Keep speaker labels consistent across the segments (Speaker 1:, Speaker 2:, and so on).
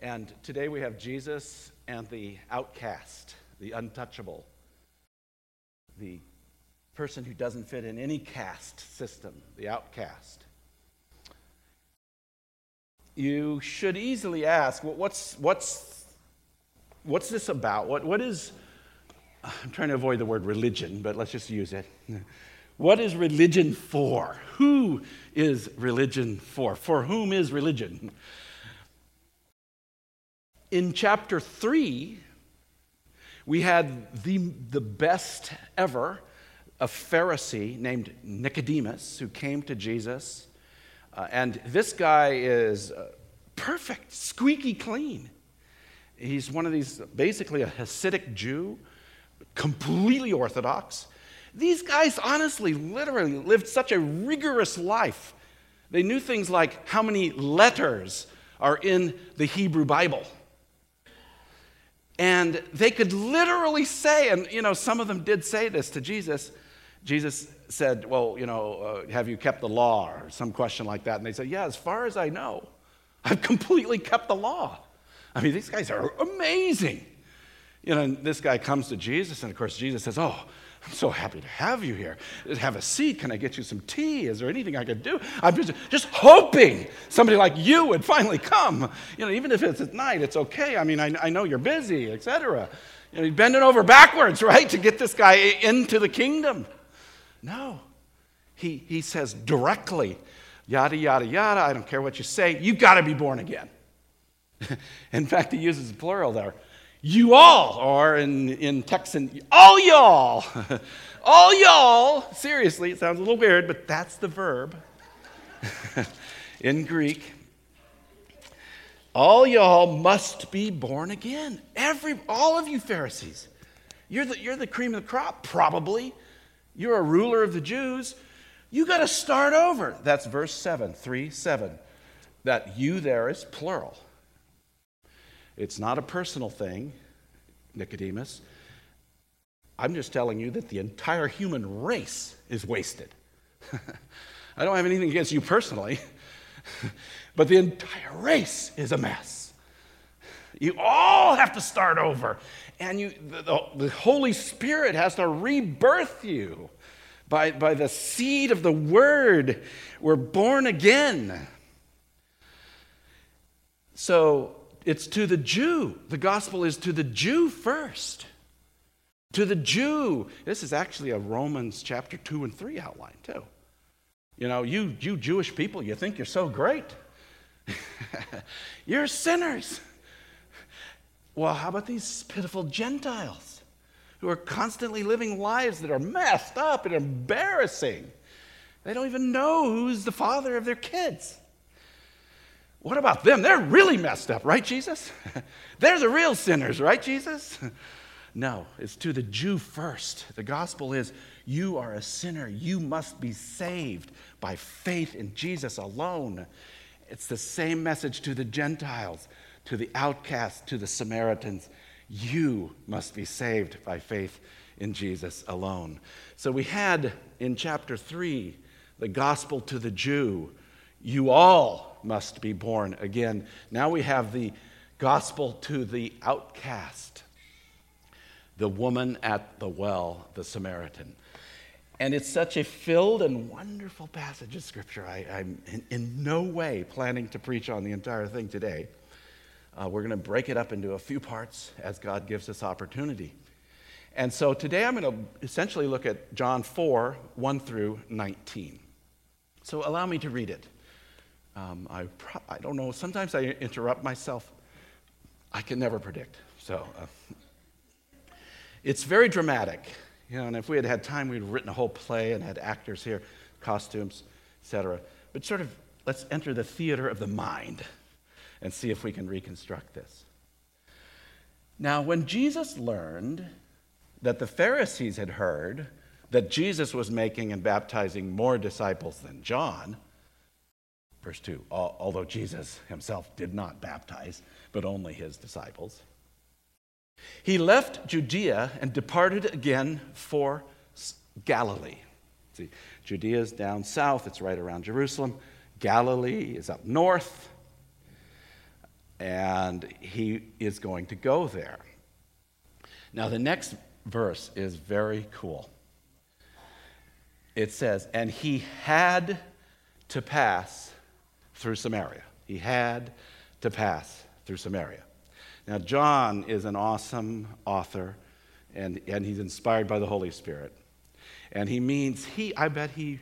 Speaker 1: And today we have Jesus and the outcast, the untouchable, the person who doesn't fit in any caste system, the outcast. You should easily ask, well, what's, what's, what's this about? What, what is, I'm trying to avoid the word religion, but let's just use it. What is religion for? Who is religion for? For whom is religion? In chapter 3, we had the, the best ever a Pharisee named Nicodemus who came to Jesus. Uh, and this guy is uh, perfect, squeaky clean. He's one of these, basically a Hasidic Jew, completely Orthodox. These guys, honestly, literally lived such a rigorous life. They knew things like how many letters are in the Hebrew Bible. And they could literally say, and you know, some of them did say this to Jesus. Jesus said, Well, you know, uh, have you kept the law? or some question like that. And they said, Yeah, as far as I know, I've completely kept the law. I mean, these guys are amazing. You know, this guy comes to Jesus, and of course, Jesus says, Oh, I'm so happy to have you here. Have a seat. Can I get you some tea? Is there anything I could do? I'm just, just hoping somebody like you would finally come. You know, even if it's at night, it's okay. I mean, I, I know you're busy, etc. You know, bending over backwards, right, to get this guy into the kingdom. No. He, he says directly, yada, yada, yada, I don't care what you say, you've got to be born again. in fact, he uses the plural there you all, are in, in Texan, all y'all. all y'all. Seriously, it sounds a little weird, but that's the verb in Greek. All y'all must be born again. Every, all of you Pharisees. You're the, you're the cream of the crop, probably. You're a ruler of the Jews. You got to start over. That's verse 7, 3 7. That you there is plural. It's not a personal thing, Nicodemus. I'm just telling you that the entire human race is wasted. I don't have anything against you personally, but the entire race is a mess. You all have to start over, and you, the, the Holy Spirit has to rebirth you by, by the seed of the Word. We're born again. So, it's to the Jew. The gospel is to the Jew first. To the Jew. This is actually a Romans chapter 2 and 3 outline, too. You know, you, you Jewish people, you think you're so great. you're sinners. Well, how about these pitiful Gentiles who are constantly living lives that are messed up and embarrassing? They don't even know who's the father of their kids. What about them? They're really messed up, right, Jesus? They're the real sinners, right, Jesus? no, it's to the Jew first. The gospel is you are a sinner. You must be saved by faith in Jesus alone. It's the same message to the Gentiles, to the outcasts, to the Samaritans. You must be saved by faith in Jesus alone. So we had in chapter 3 the gospel to the Jew. You all must be born again. Now we have the gospel to the outcast, the woman at the well, the Samaritan. And it's such a filled and wonderful passage of Scripture. I, am in, in, no way planning to preach on the entire thing today. Uh, we're going to break it up into a few parts as God gives us opportunity. And so today I'm going to essentially look at John 4 1 through 19. So allow me to read it. Um, I, pro- I don't know, sometimes I interrupt myself. I can never predict. So uh, it's very dramatic. You know, and if we had had time, we'd have written a whole play and had actors here, costumes, etc. But sort of, let's enter the theater of the mind and see if we can reconstruct this. Now, when Jesus learned that the Pharisees had heard that Jesus was making and baptizing more disciples than John, Verse 2 Although Jesus himself did not baptize, but only his disciples, he left Judea and departed again for Galilee. See, Judea is down south, it's right around Jerusalem. Galilee is up north. and he is going to go there. Now, the next verse is very cool. It says, And he had to pass through Samaria. He had to pass through Samaria. Now, John is an awesome author, and, and he's inspired by the Holy Spirit. And he means, he, I bet he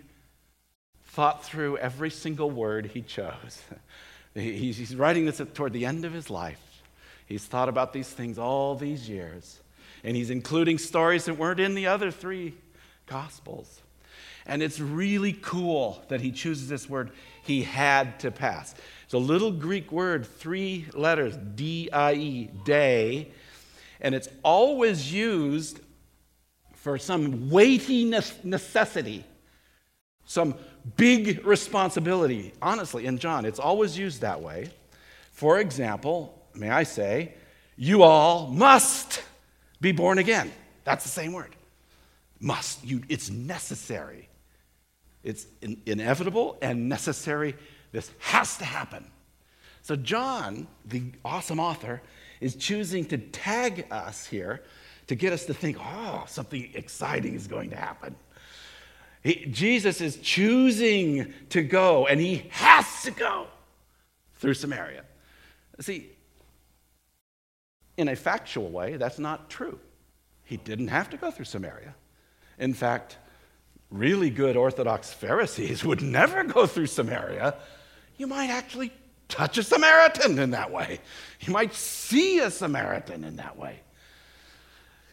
Speaker 1: thought through every single word he chose. He's writing this toward the end of his life. He's thought about these things all these years. And he's including stories that weren't in the other three Gospels. And it's really cool that he chooses this word, he had to pass. It's a little Greek word, three letters, D I E, day. And it's always used for some weighty necessity, some big responsibility. Honestly, in John, it's always used that way. For example, may I say, you all must be born again. That's the same word. Must. You, it's necessary. It's in, inevitable and necessary. This has to happen. So, John, the awesome author, is choosing to tag us here to get us to think, oh, something exciting is going to happen. He, Jesus is choosing to go, and he has to go through Samaria. See, in a factual way, that's not true. He didn't have to go through Samaria. In fact, really good Orthodox Pharisees would never go through Samaria. You might actually touch a Samaritan in that way. You might see a Samaritan in that way.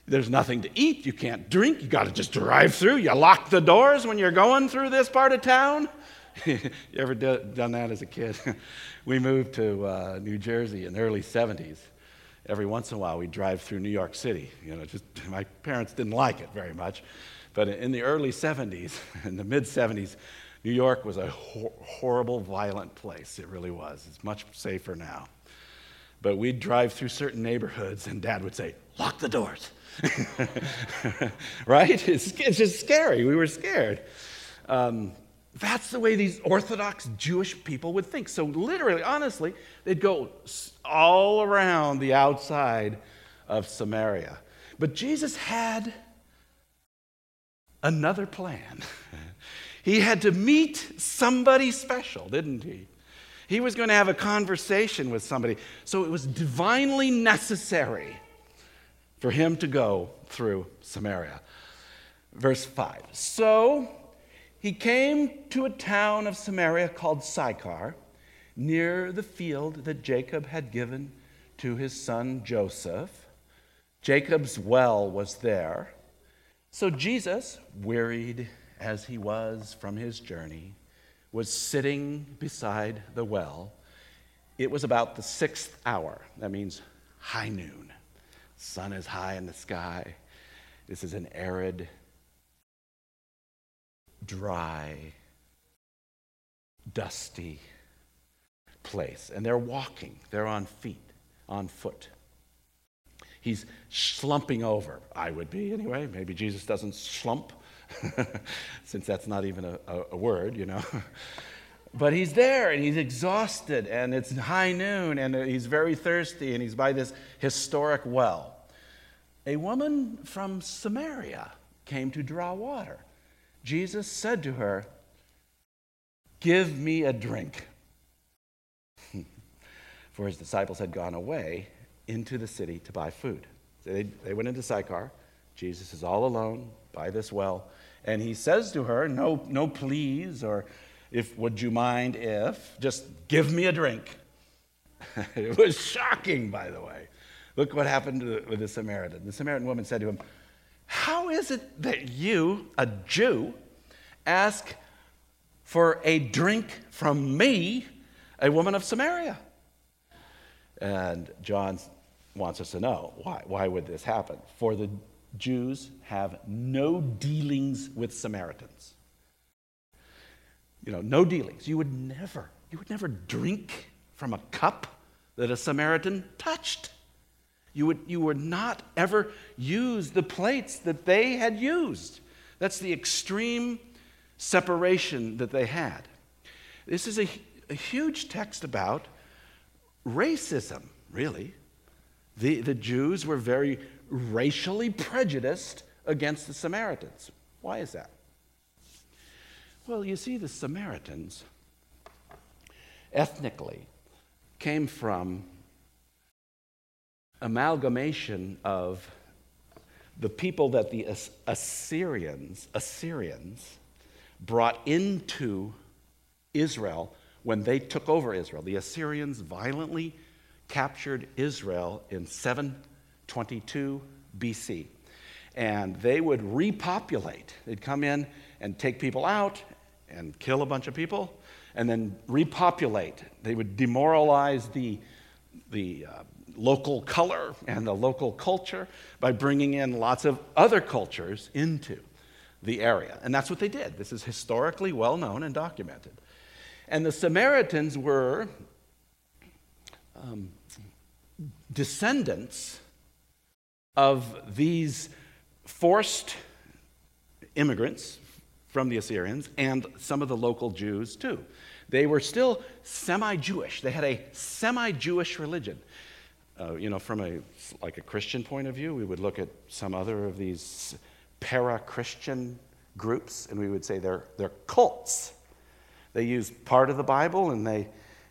Speaker 1: There's nothing to eat. You can't drink. You got to just drive through. You lock the doors when you're going through this part of town. you ever do, done that as a kid? we moved to uh, New Jersey in the early 70s. Every once in a while, we'd drive through New York City. You know, just my parents didn't like it very much. But in the early 70s, in the mid 70s, New York was a hor- horrible, violent place. It really was. It's much safer now. But we'd drive through certain neighborhoods, and Dad would say, Lock the doors. right? It's, it's, just scary. We were scared. Um, that's the way these Orthodox Jewish people would think. So, literally, honestly, they'd go all around the outside of Samaria. But Jesus had another plan. he had to meet somebody special, didn't he? He was going to have a conversation with somebody. So, it was divinely necessary for him to go through Samaria. Verse 5. So he came to a town of Samaria called Sychar, near the field that Jacob had given to his son Joseph. Jacob's well was there. So Jesus, wearied as he was from his journey, was sitting beside the well. It was about the sixth hour. That means high noon. Sun is high in the sky. This is an arid, dry, dusty place. And they're walking, they're on feet, on foot. He's slumping over. I would be anyway. Maybe Jesus doesn't slump, since that's not even a, a, a word, you know. but he's there and he's exhausted and it's high noon and he's very thirsty and he's by this historic well a woman from Samaria came to draw water. Jesus said to her, Give me a drink. For his disciples had gone away into the city to buy food. So they, they went into Sychar. Jesus is all alone by this well. And he says to her, No, no please, or if would you mind if, just give me a drink. it was shocking, by the way. Look what happened with the Samaritan. The Samaritan woman said to him, How is it that you, a Jew, ask for a drink from me, a woman of Samaria? And John wants us to know why. Why would this happen? For the Jews have no dealings with Samaritans. You know, no dealings. You would never, you would never drink from a cup that a Samaritan touched. You would, you would not ever use the plates that they had used. That's the extreme separation that they had. This is a, a huge text about racism, really. The, the Jews were very racially prejudiced against the Samaritans. Why is that? Well, you see, the Samaritans ethnically came from amalgamation of the people that the Assyrians, Assyrians brought into Israel when they took over Israel. The Assyrians violently captured Israel in 722 BC. And they would repopulate. They'd come in and take people out and kill a bunch of people and then repopulate. They would demoralize the, the uh, local color and the local culture by bringing in lots of other cultures into the area. And that's what they did. This is historically well known and documented. And the Samaritans were um, descendants of these forced immigrants from the Assyrians and some of the local Jews too. They were still semi Jewish, they had a semi Jewish religion. Uh, you know, from a like a Christian point of view, we would look at some other of these para-Christian groups, and we would say they're, they're cults. They use part of the Bible and they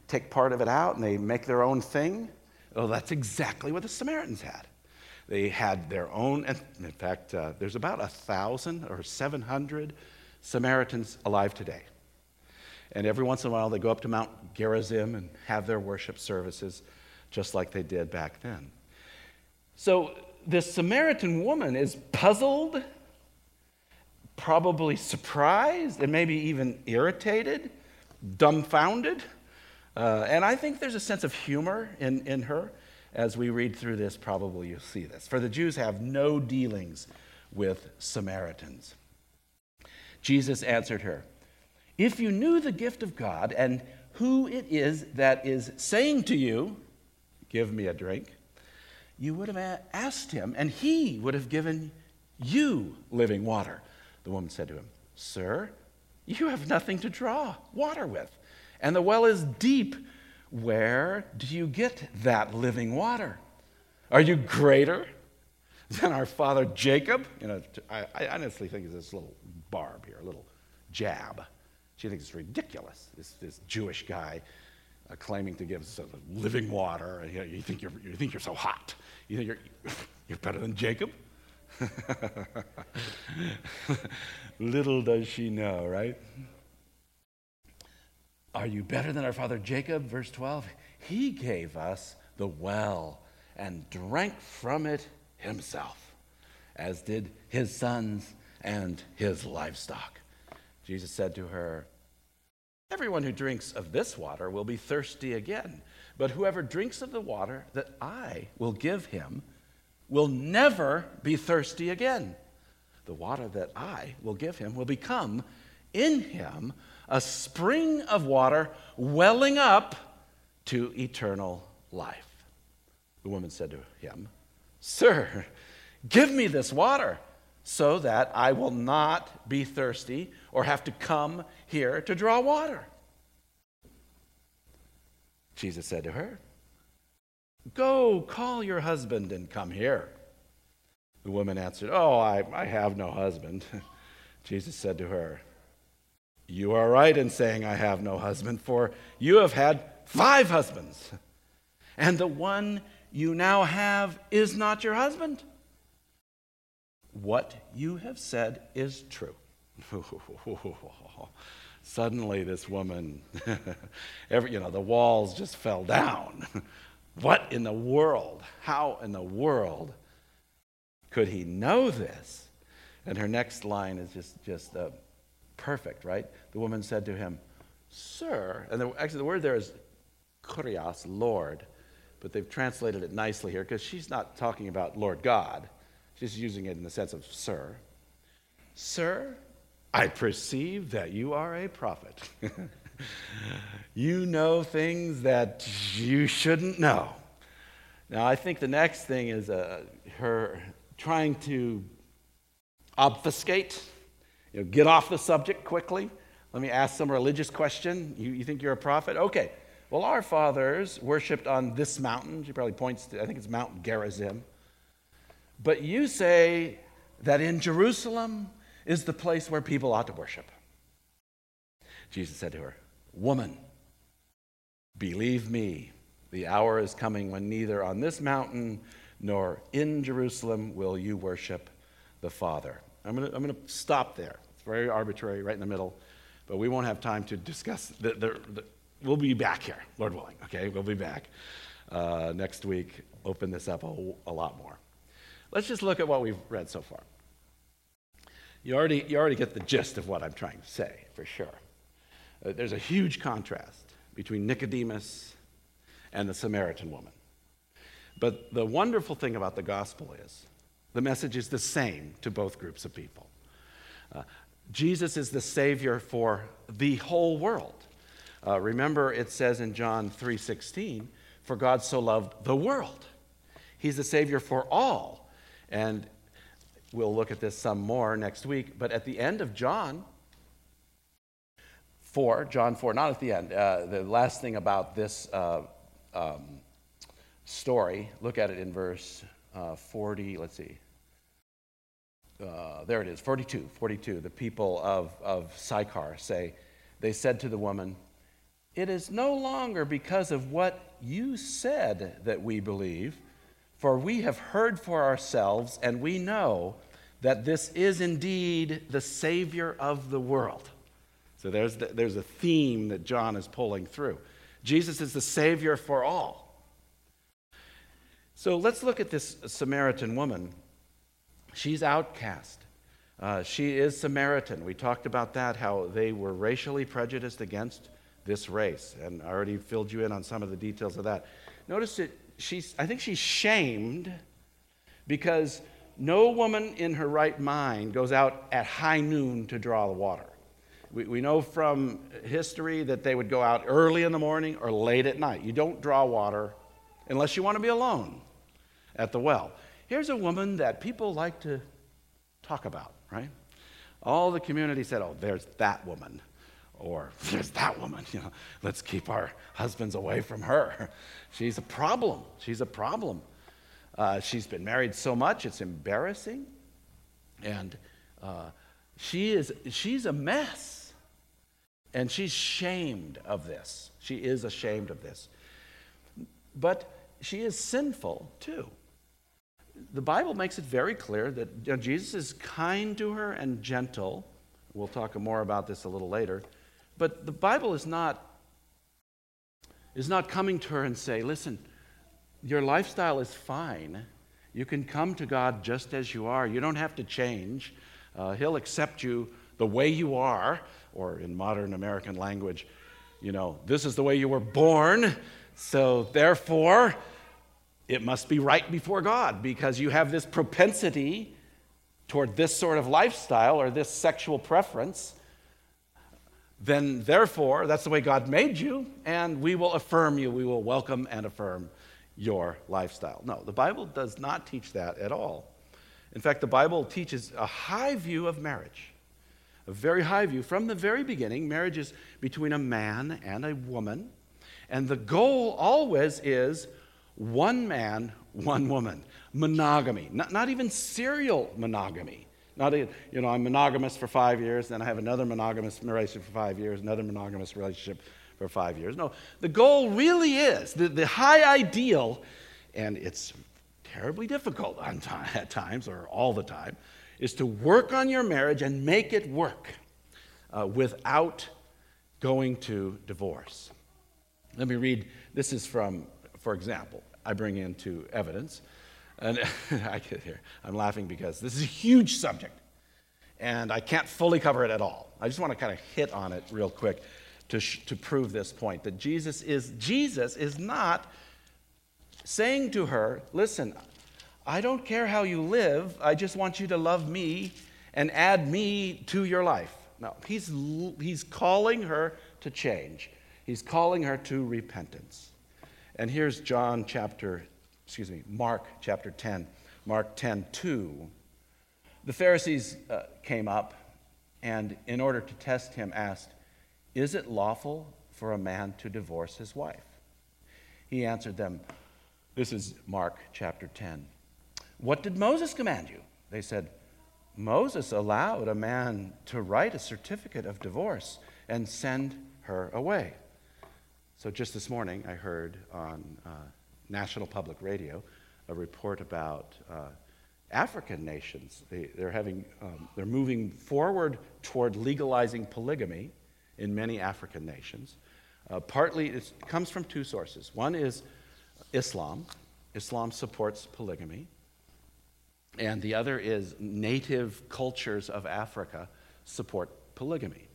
Speaker 1: take part of it out and they make their own thing. Oh, that's exactly what the Samaritans had. They had their own, in fact, uh, there's about a thousand or 700 Samaritans alive today. And every once in a while, they go up to Mount Gerizim and have their worship services just like they did back then. So this Samaritan woman is puzzled, probably surprised, and maybe even irritated, dumbfounded. Uh, and I think there's a sense of humor in, in her. As we read through this, probably you'll see this. For the Jews have no dealings with Samaritans. Jesus answered her, If you knew the gift of God and who it is that is saying to you, Give me a drink, you would have asked him, and he would have given you living water. The woman said to him, Sir, you have nothing to draw water with, and the well is deep. Where do you get that living water? Are you greater than our father Jacob? You know, I, honestly think it's this little barb here, a little jab. She thinks it's ridiculous, this, this Jewish guy uh, claiming to give living water. You, know, you, think you're, you think you're so hot. You think you're, you're better than Jacob? Little does she know, right? Are you better than our father Jacob? Verse 12. He gave us the well and drank from it himself, as did his sons and his livestock. Jesus said to her, Everyone who drinks of this water will be thirsty again, but whoever drinks of the water that I will give him will never be thirsty again. The water that I will give him will become in him a spring of water welling up to eternal life. The woman said to him, Sir, give me this water so that I will not be thirsty or have to come here to draw water. Jesus said to her, Go call your husband and come here. The woman answered, Oh, I, I have no husband. Jesus said to her, You are right in saying, I have no husband, for you have had five husbands, and the one you now have is not your husband. What you have said is true. Suddenly, this woman, every, you know, the walls just fell down. What in the world? How in the world could he know this? And her next line is just, just uh, perfect, right? The woman said to him, Sir, and the, actually the word there is kurios, Lord, but they've translated it nicely here because she's not talking about Lord God. She's using it in the sense of sir. Sir, I perceive that you are a prophet. you know things that you shouldn't know. Now, I think the next thing is uh, her trying to obfuscate, you know, get off the subject quickly. Let me ask some religious question. You, you think you're a prophet? Okay. Well, our fathers worshiped on this mountain. She probably points to, I think it's Mount Gerizim. But you say that in Jerusalem is the place where people ought to worship. Jesus said to her, Woman, believe me, the hour is coming when neither on this mountain nor in Jerusalem will you worship the Father. I'm going to I'm to stop there. It's very arbitrary, right in the middle, but we won't have time to discuss. The, the, the we'll be back here, Lord willing, okay? We'll be back uh, next week, open this up a, a lot more. Let's just look at what we've read so far. You already, you already get the gist of what I'm trying to say, for sure. Uh, there's a huge contrast between Nicodemus and the Samaritan woman. But the wonderful thing about the gospel is the message is the same to both groups of people. Uh, Jesus is the Savior for the whole world. Uh, remember, it says in John 3:16, "For God so loved the world." He's the Savior for all. And we'll look at this some more next week. But at the end of John 4, John 4, not at the end, uh, the last thing about this uh, um, story, look at it in verse uh, 40, let's see. Uh, there it is, 42, 42. The people of, of Sychar say, they said to the woman, It is no longer because of what you said that we believe, for we have heard for ourselves, and we know that this is indeed the Savior of the world. So there's, the, there's a theme that John is pulling through. Jesus is the Savior for all. So let's look at this Samaritan woman. She's outcast. Uh, she is Samaritan. We talked about that, how they were racially prejudiced against this race, and I already filled you in on some of the details of that. Notice that she's, I think she's shamed because no woman in her right mind goes out at high noon to draw the water. We, we know from history that they would go out early in the morning or late at night. You don't draw water unless you want to be alone at the well. Here's a woman that people like to talk about, right? All the community said, oh, there's that woman. Or there's that woman, you know, let's keep our husbands away from her. She's a problem. She's a problem. Uh, she's been married so much, it's embarrassing. And uh, she is, she's a mess. And she's shamed of this. She is ashamed of this. But she is sinful too. The Bible makes it very clear that you know, Jesus is kind to her and gentle. We'll talk more about this a little later. But the Bible is not, is not coming to her and say, listen, your lifestyle is fine. You can come to God just as you are. You don't have to change. Uh, he'll accept you the way you are, or in modern American language, you know, this is the way you were born, so therefore it must be right before God because you have this propensity toward this sort of lifestyle or this sexual preference. Then, therefore, that's the way God made you, and we will affirm you. We will welcome and affirm your lifestyle. No, the Bible does not teach that at all. In fact, the Bible teaches a high view of marriage, a very high view. From the very beginning, marriage is between a man and a woman, and the goal always is one man, one woman. Monogamy, not, not even serial monogamy. Not, you know, I'm monogamous for five years, then I have another monogamous relationship for five years, another monogamous relationship for five years. No, the goal really is the, the high ideal, and it's terribly difficult time, at times or all the time, is to work on your marriage and make it work uh, without going to divorce. Let me read. This is from, for example, I bring into evidence. And I get here. I'm laughing because this is a huge subject, and I can't fully cover it at all. I just want to kind of hit on it real quick to, sh- to prove this point that Jesus is, Jesus is not saying to her, Listen, I don't care how you live, I just want you to love me and add me to your life. No, he's, he's calling her to change, he's calling her to repentance. And here's John chapter, excuse me, Mark chapter 10, Mark 10 2. The Pharisees uh, came up and, in order to test him, asked, is it lawful for a man to divorce his wife? He answered them, This is Mark chapter 10. What did Moses command you? They said, Moses allowed a man to write a certificate of divorce and send her away. So just this morning, I heard on uh, National Public Radio a report about uh, African nations. They, are having, um, they're moving forward toward legalizing polygamy in many African nations. Uh, partly it comes from two sources. One is Islam. Islam supports polygamy. And the other is native cultures of Africa support polygamy.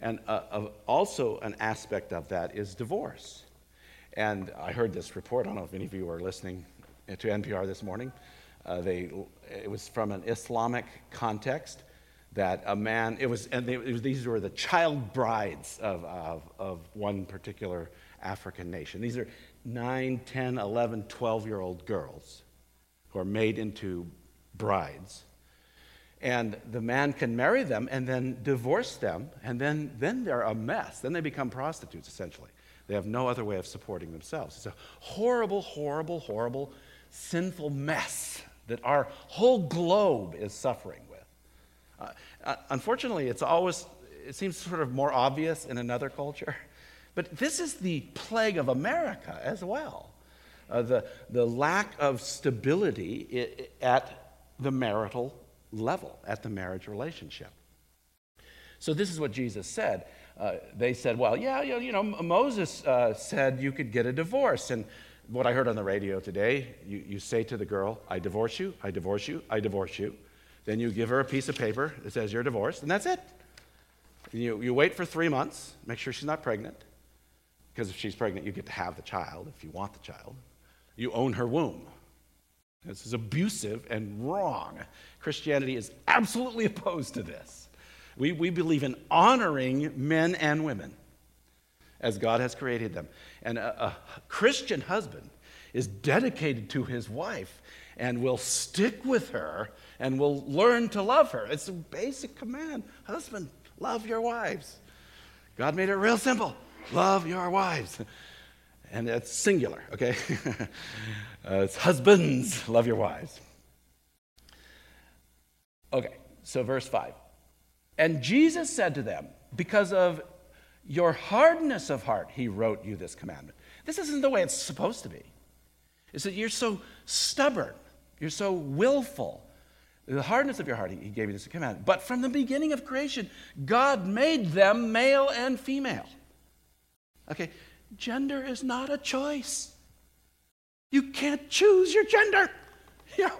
Speaker 1: And uh, uh, also, an aspect of that is divorce. And I heard this report. I don't know if any of you were listening to NPR this morning. Uh, they, it was from an Islamic context that a man, it was, and they, it was, these were the child brides of, of, of one particular African nation. These are 9, 10, 11, 12 year old girls who are made into brides. And the man can marry them and then divorce them, and then, then they're a mess. Then they become prostitutes, essentially. They have no other way of supporting themselves. It's a horrible, horrible, horrible, sinful mess that our whole globe is suffering with. Uh, uh unfortunately, it's always, it seems sort of more obvious in another culture. But this is the plague of America as well. Uh, the, the lack of stability at the marital level, at the marriage relationship. So, this is what Jesus said. Uh, they said, Well, yeah, you know, Moses uh, said you could get a divorce. And what I heard on the radio today, you, you say to the girl, I divorce you, I divorce you, I divorce you. Then you give her a piece of paper that says you're divorced, and that's it. You, you wait for three months, make sure she's not pregnant. Because if she's pregnant, you get to have the child if you want the child. You own her womb. This is abusive and wrong. Christianity is absolutely opposed to this. We, we believe in honoring men and women as God has created them. And a, a Christian husband is dedicated to his wife and will stick with her and will learn to love her. It's a basic command. Husband, love your wives. God made it real simple love your wives and it's singular, okay? uh, it's husbands, love your wives. Okay, so verse 5. And Jesus said to them, Because of your hardness of heart, he wrote you this commandment. This isn't the way it's supposed to be. It's that you're so stubborn, you're so willful. The hardness of your heart, he gave you this commandment. But from the beginning of creation, God made them male and female. Okay, Gender is not a choice. You can't choose your gender. You know,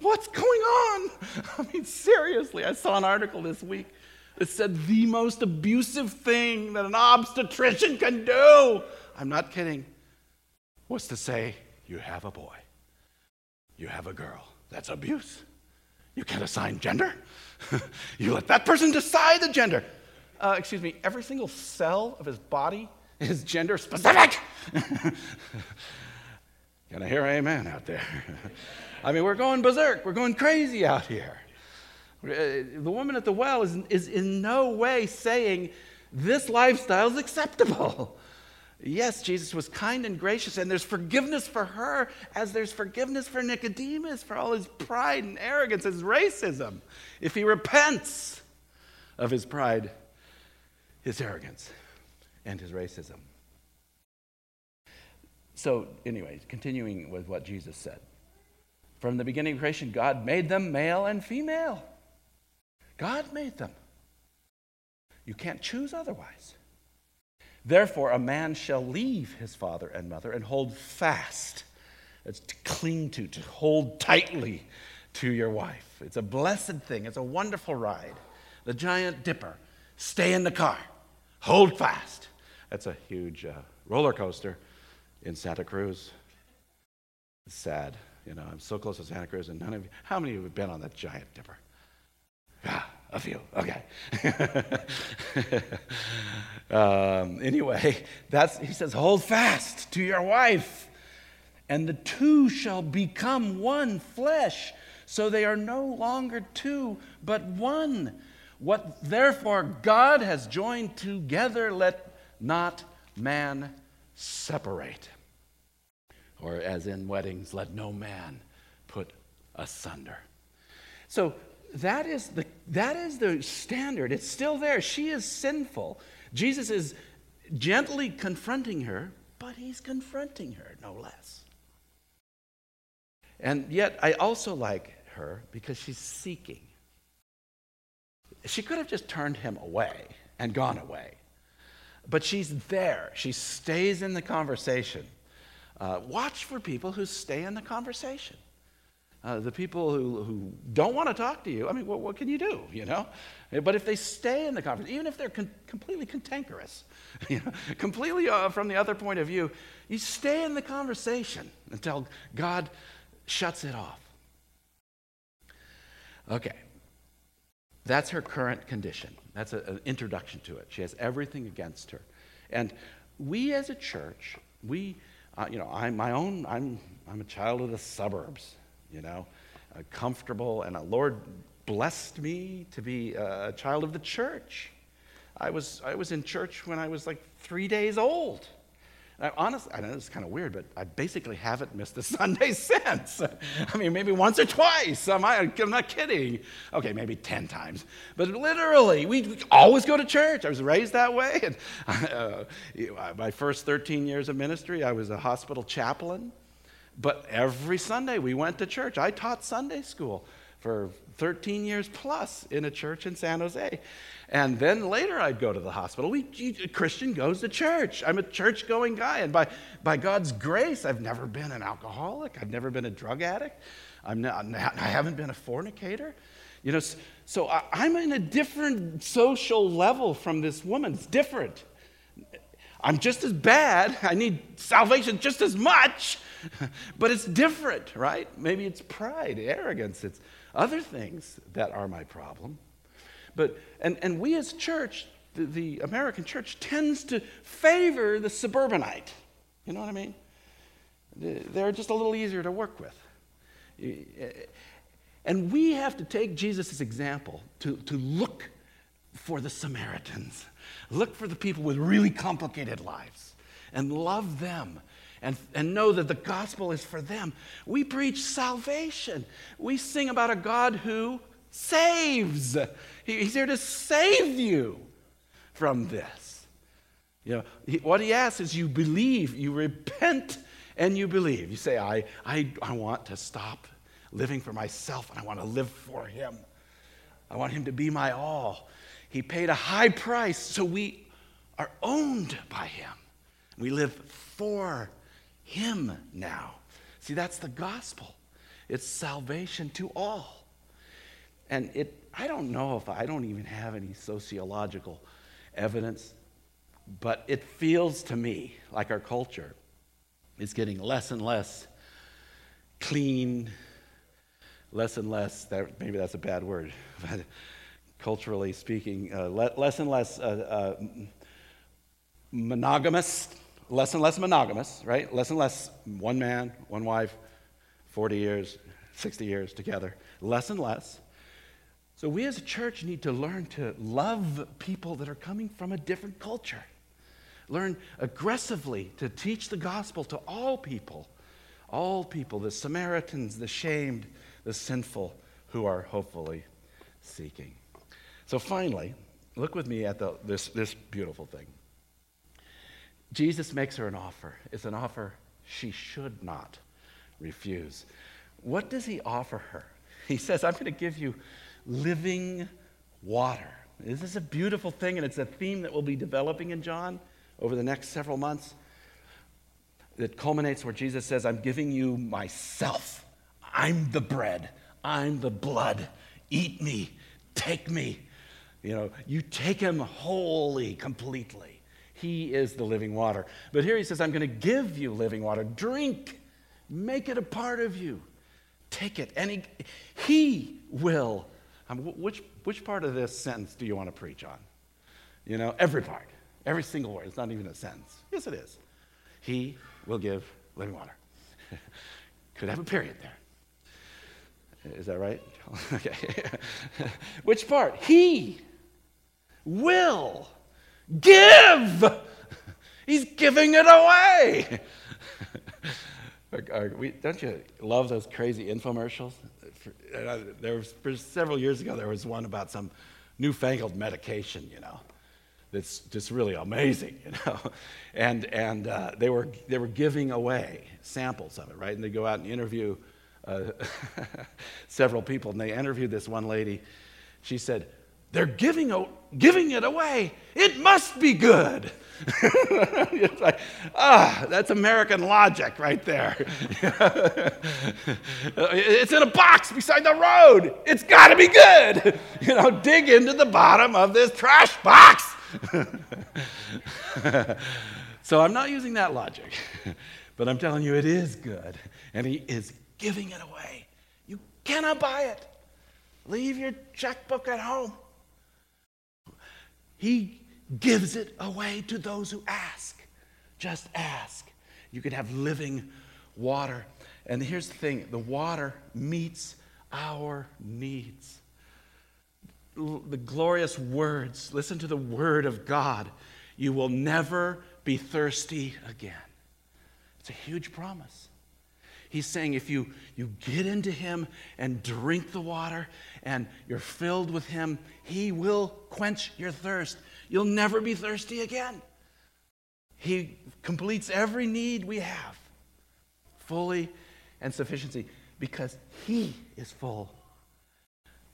Speaker 1: what's going on? I mean, seriously, I saw an article this week that said the most abusive thing that an obstetrician can do, I'm not kidding, was to say, You have a boy, you have a girl. That's abuse. You can't assign gender. you let that person decide the gender. Uh, excuse me, every single cell of his body is gender specific. Can I hear amen out there? I mean, we're going berserk. We're going crazy out here. Uh, the woman at the well is, is in no way saying this lifestyle is acceptable. Yes, Jesus was kind and gracious, and there's forgiveness for her as there's forgiveness for Nicodemus for all his pride and arrogance, his racism. If he repents of his pride, his arrogance and his racism. So, anyway, continuing with what Jesus said. From the beginning of creation, God made them male and female. God made them. You can't choose otherwise. Therefore, a man shall leave his father and mother and hold fast. It's to cling to, to hold tightly to your wife. It's a blessed thing, it's a wonderful ride. The giant dipper. Stay in the car, hold fast. That's a huge uh, roller coaster in Santa Cruz. It's sad. You know, I'm so close to Santa Cruz, and none of you, how many of you have been on that giant dipper? Yeah, a few. Okay. um, anyway, that's, he says, hold fast to your wife, and the two shall become one flesh. So they are no longer two, but one. What therefore God has joined together, let not man separate. Or, as in weddings, let no man put asunder. So, that is, the, that is the standard. It's still there. She is sinful. Jesus is gently confronting her, but he's confronting her no less. And yet, I also like her because she's seeking. She could have just turned him away and gone away. But she's there. She stays in the conversation. Uh, watch for people who stay in the conversation. Uh, the people who, who don't want to talk to you, I mean, what, what, can you do, you know? But if they stay in the conversation, even if they're con- completely cantankerous, you know, completely uh, from the other point of view, you stay in the conversation until God shuts it off. Okay. That's her current condition. That's a, an introduction to it. She has everything against her. And we as a church, we, uh, you know, I'm my own, I'm, I'm a child of the suburbs, you know, uh, comfortable, and the Lord blessed me to be a child of the church. I was, I was in church when I was like three days old. I honestly, I know this is kind of weird, but I basically haven't missed a Sunday since. I mean, maybe once or twice. I'm, I'm not kidding. Okay, maybe 10 times. But literally, we always go to church. I was raised that way. And uh, my first 13 years of ministry, I was a hospital chaplain. But every Sunday, we went to church. I taught Sunday school for 13 years plus in a church in San Jose. And then later I'd go to the hospital. We, Christian goes to church. I'm a church going guy. And by, by God's grace, I've never been an alcoholic. I've never been a drug addict. I'm not, I haven't been a fornicator. You know, so I, I'm in a different social level from this woman. It's different. I'm just as bad. I need salvation just as much, but it's different, right? Maybe it's pride, arrogance, it's other things that are my problem. But, and, and we as church, the, the American church, tends to favor the suburbanite. You know what I mean? They're just a little easier to work with. And we have to take Jesus' example to, to look for the Samaritans, look for the people with really complicated lives, and love them and, and know that the gospel is for them. We preach salvation. We sing about a God who saves. He's here to save you from this. You know, he, what he asks is you believe, you repent, and you believe. You say, I, I, I want to stop living for myself and I want to live for him. I want him to be my all. He paid a high price, so we are owned by him. We live for him now. See, that's the gospel. It's salvation to all. And it, I don't know if I don't even have any sociological evidence, but it feels to me like our culture is getting less and less clean, less and less, that, maybe that's a bad word, but culturally speaking, uh, less and less uh, uh, monogamous less and less monogamous, right? Less and less one man, one wife, 40 years, 60 years together. Less and less. So we as a church need to learn to love people that are coming from a different culture. Learn aggressively to teach the gospel to all people, all people, the Samaritans, the shamed, the sinful, who are hopefully seeking. So finally, look with me at the, this, this beautiful thing. Jesus makes her an offer. It's an offer she should not refuse. What does he offer her? He says, I'm going to give you living water. This is a beautiful thing, and it's a theme that we'll be developing in John over the next several months. It culminates where Jesus says, I'm giving you myself. I'm the bread. I'm the blood. Eat me. Take me. You know, you take him wholly, completely. He is the living water. But here he says, I'm going to give you living water. Drink, make it a part of you. Take it. And he, he will. Um, which, which part of this sentence do you want to preach on? You know, every part, every single word. It's not even a sentence. Yes, it is. He will give living water. Could have a period there. Is that right? okay. Which part? He will Give! He's giving it away. Don't you love those crazy infomercials? Uh, there was, for several years ago, there was one about some newfangled medication, you know, that's just really amazing, you know. And, and uh, they, were, they were giving away samples of it, right? And they go out and interview uh, several people, and they interviewed this one lady. She said, They're giving, giving it away. It must be good. it's like, ah, that's American logic right there. it's in a box beside the road. It's got to be good. You know, dig into the bottom of this trash box. so I'm not using that logic, but I'm telling you it is good. And he is giving it away. You cannot buy it. Leave your checkbook at home. He gives it away to those who ask. Just ask. You can have living water. And here's the thing the water meets our needs. The glorious words, listen to the word of God. You will never be thirsty again. It's a huge promise. He's saying if you, you get into Him and drink the water and you're filled with Him, He will quench your thirst. You'll never be thirsty again. He completes every need we have fully and sufficiency because He is full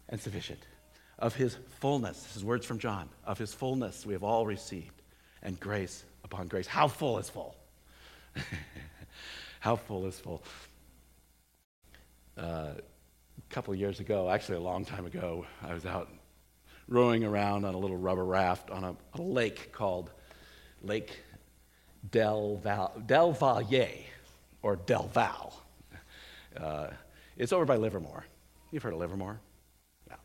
Speaker 1: and sufficient. Of His fullness, this is words from John, of His fullness we have all received, and grace upon grace. How full is full? How full is full? Uh, couple years ago, actually a long time ago, I was out rowing around on a little rubber raft on a, a lake called Lake Del, Val, Del Valle, or Del Val. Uh, it's over by Livermore. You've heard of Livermore? Yeah.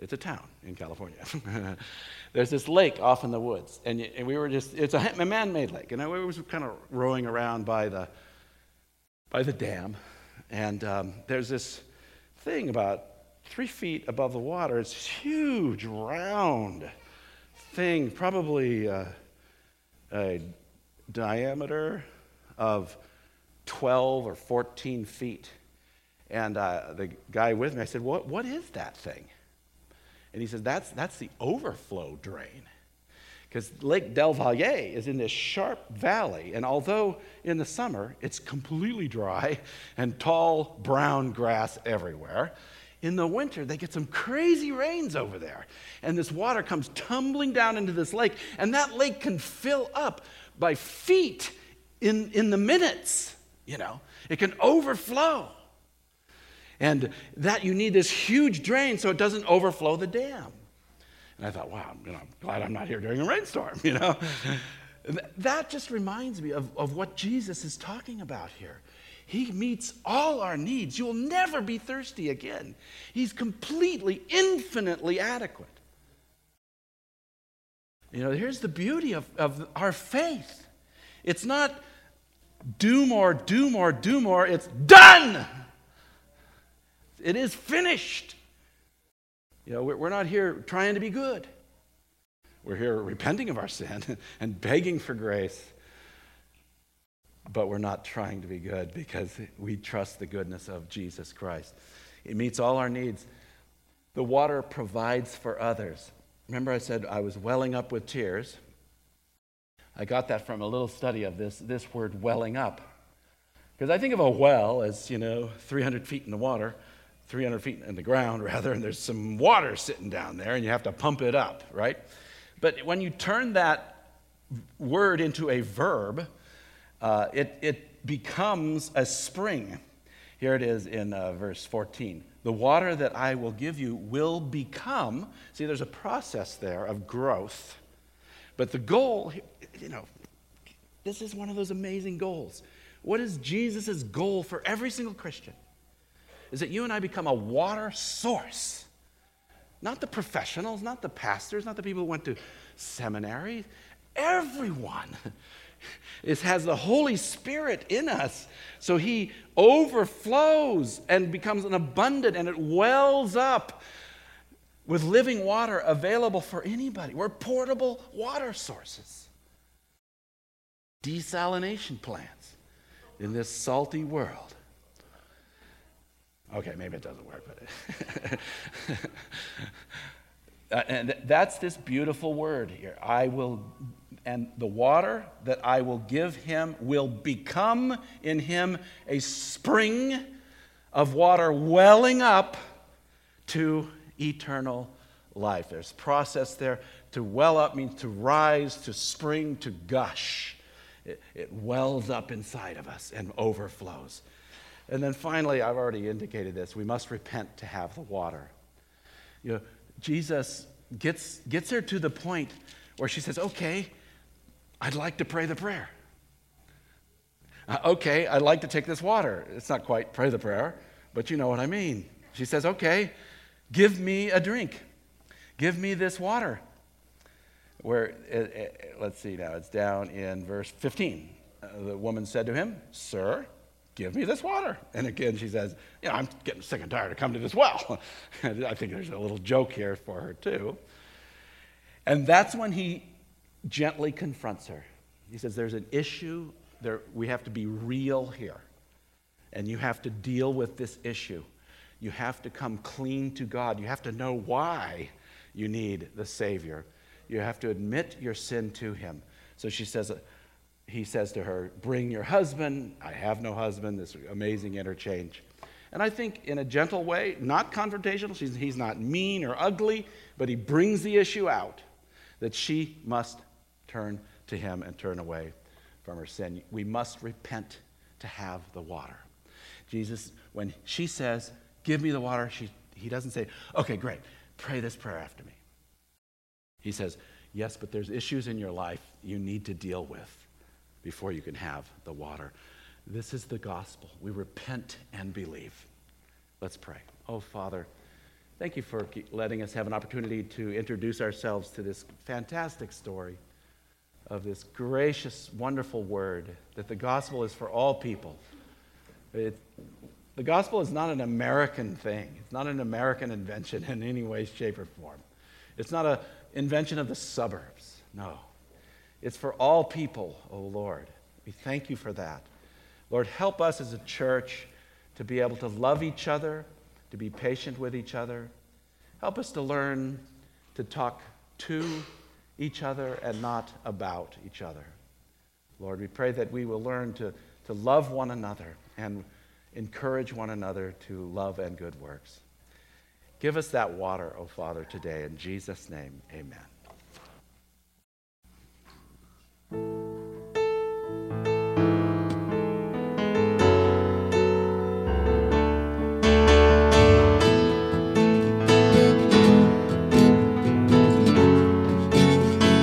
Speaker 1: It's a town in California. There's this lake off in the woods, and, and we were just, it's a, a man made lake, and I was kind of rowing around by the, by the dam, and um, there's this thing about three feet above the water. It's huge, round thing, probably uh, a diameter of 12 or 14 feet. And uh, the guy with me, I said, what, what is that thing? And he says, that's, that's the overflow drain. Because Lake Del Valle is in this sharp valley, and although in the summer it's completely dry and tall brown grass everywhere, in the winter they get some crazy rains over there. And this water comes tumbling down into this lake, and that lake can fill up by feet in, in the minutes, you know. It can overflow. And that you need this huge drain so it doesn't overflow the dam. And I thought, wow, you know, I'm glad I'm not here during a rainstorm, you know. that just reminds me of, of what Jesus is talking about here. He meets all our needs. You will never be thirsty again. He's completely, infinitely adequate. You know, here's the beauty of, of our faith it's not do more, do more, do more. It's done. It is finished. You know, we're not here trying to be good. We're here repenting of our sin and begging for grace. But we're not trying to be good because we trust the goodness of Jesus Christ. It meets all our needs. The water provides for others. Remember, I said I was welling up with tears. I got that from a little study of this, this word welling up. Because I think of a well as, you know, 300 feet in the water. 300 feet in the ground, rather, and there's some water sitting down there, and you have to pump it up, right? But when you turn that word into a verb, uh, it, it becomes a spring. Here it is in uh, verse 14. The water that I will give you will become, see, there's a process there of growth. But the goal, you know, this is one of those amazing goals. What is Jesus' goal for every single Christian? Is that you and I become a water source. Not the professionals, not the pastors, not the people who went to seminary. Everyone is, has the Holy Spirit in us. So he overflows and becomes an abundant and it wells up with living water available for anybody. We're portable water sources, desalination plants. in this salty world. Okay, maybe it doesn't work, but. uh, and that's this beautiful word here. I will, and the water that I will give him will become in him a spring of water welling up to eternal life. There's process there. To well up means to rise, to spring, to gush. It, it wells up inside of us and overflows. And then finally, I've already indicated this, we must repent to have the water. You know, Jesus gets, gets her to the point where she says, Okay, I'd like to pray the prayer. Uh, okay, I'd like to take this water. It's not quite pray the prayer, but you know what I mean. She says, Okay, give me a drink. Give me this water. Where, it, it, let's see now, it's down in verse 15. Uh, the woman said to him, Sir, give me this water. And again, she says, You know, I'm getting sick and tired of coming to this well. I think there's a little joke here for her, too. And that's when he gently confronts her. He says, There's an issue. There, we have to be real here. And you have to deal with this issue. You have to come clean to God. You have to know why you need the Savior. You have to admit your sin to Him. So she says, he says to her, Bring your husband. I have no husband. This amazing interchange. And I think in a gentle way, not confrontational, he's not mean or ugly, but he brings the issue out that she must turn to him and turn away from her sin. We must repent to have the water. Jesus, when she says, Give me the water, she, he doesn't say, Okay, great, pray this prayer after me. He says, Yes, but there's issues in your life you need to deal with before you can have the water. This is the gospel. We repent and believe. Let's pray. Oh, Father, thank you for letting us have an opportunity to introduce ourselves to this fantastic story of this gracious, wonderful word that the gospel is for all people. It, the gospel is not an American thing, it's not an American invention in any way, shape, or form. It's not an invention of the suburbs. No. It's for all people, O oh Lord. We thank you for that. Lord, help us as a church to be able to love each other, to be patient with each other. Help us to learn to talk to each other and not about each other. Lord, we pray that we will learn to, to love one another and encourage one another to love and good works. Give us that water, O oh Father, today. In Jesus' name, amen. Amen.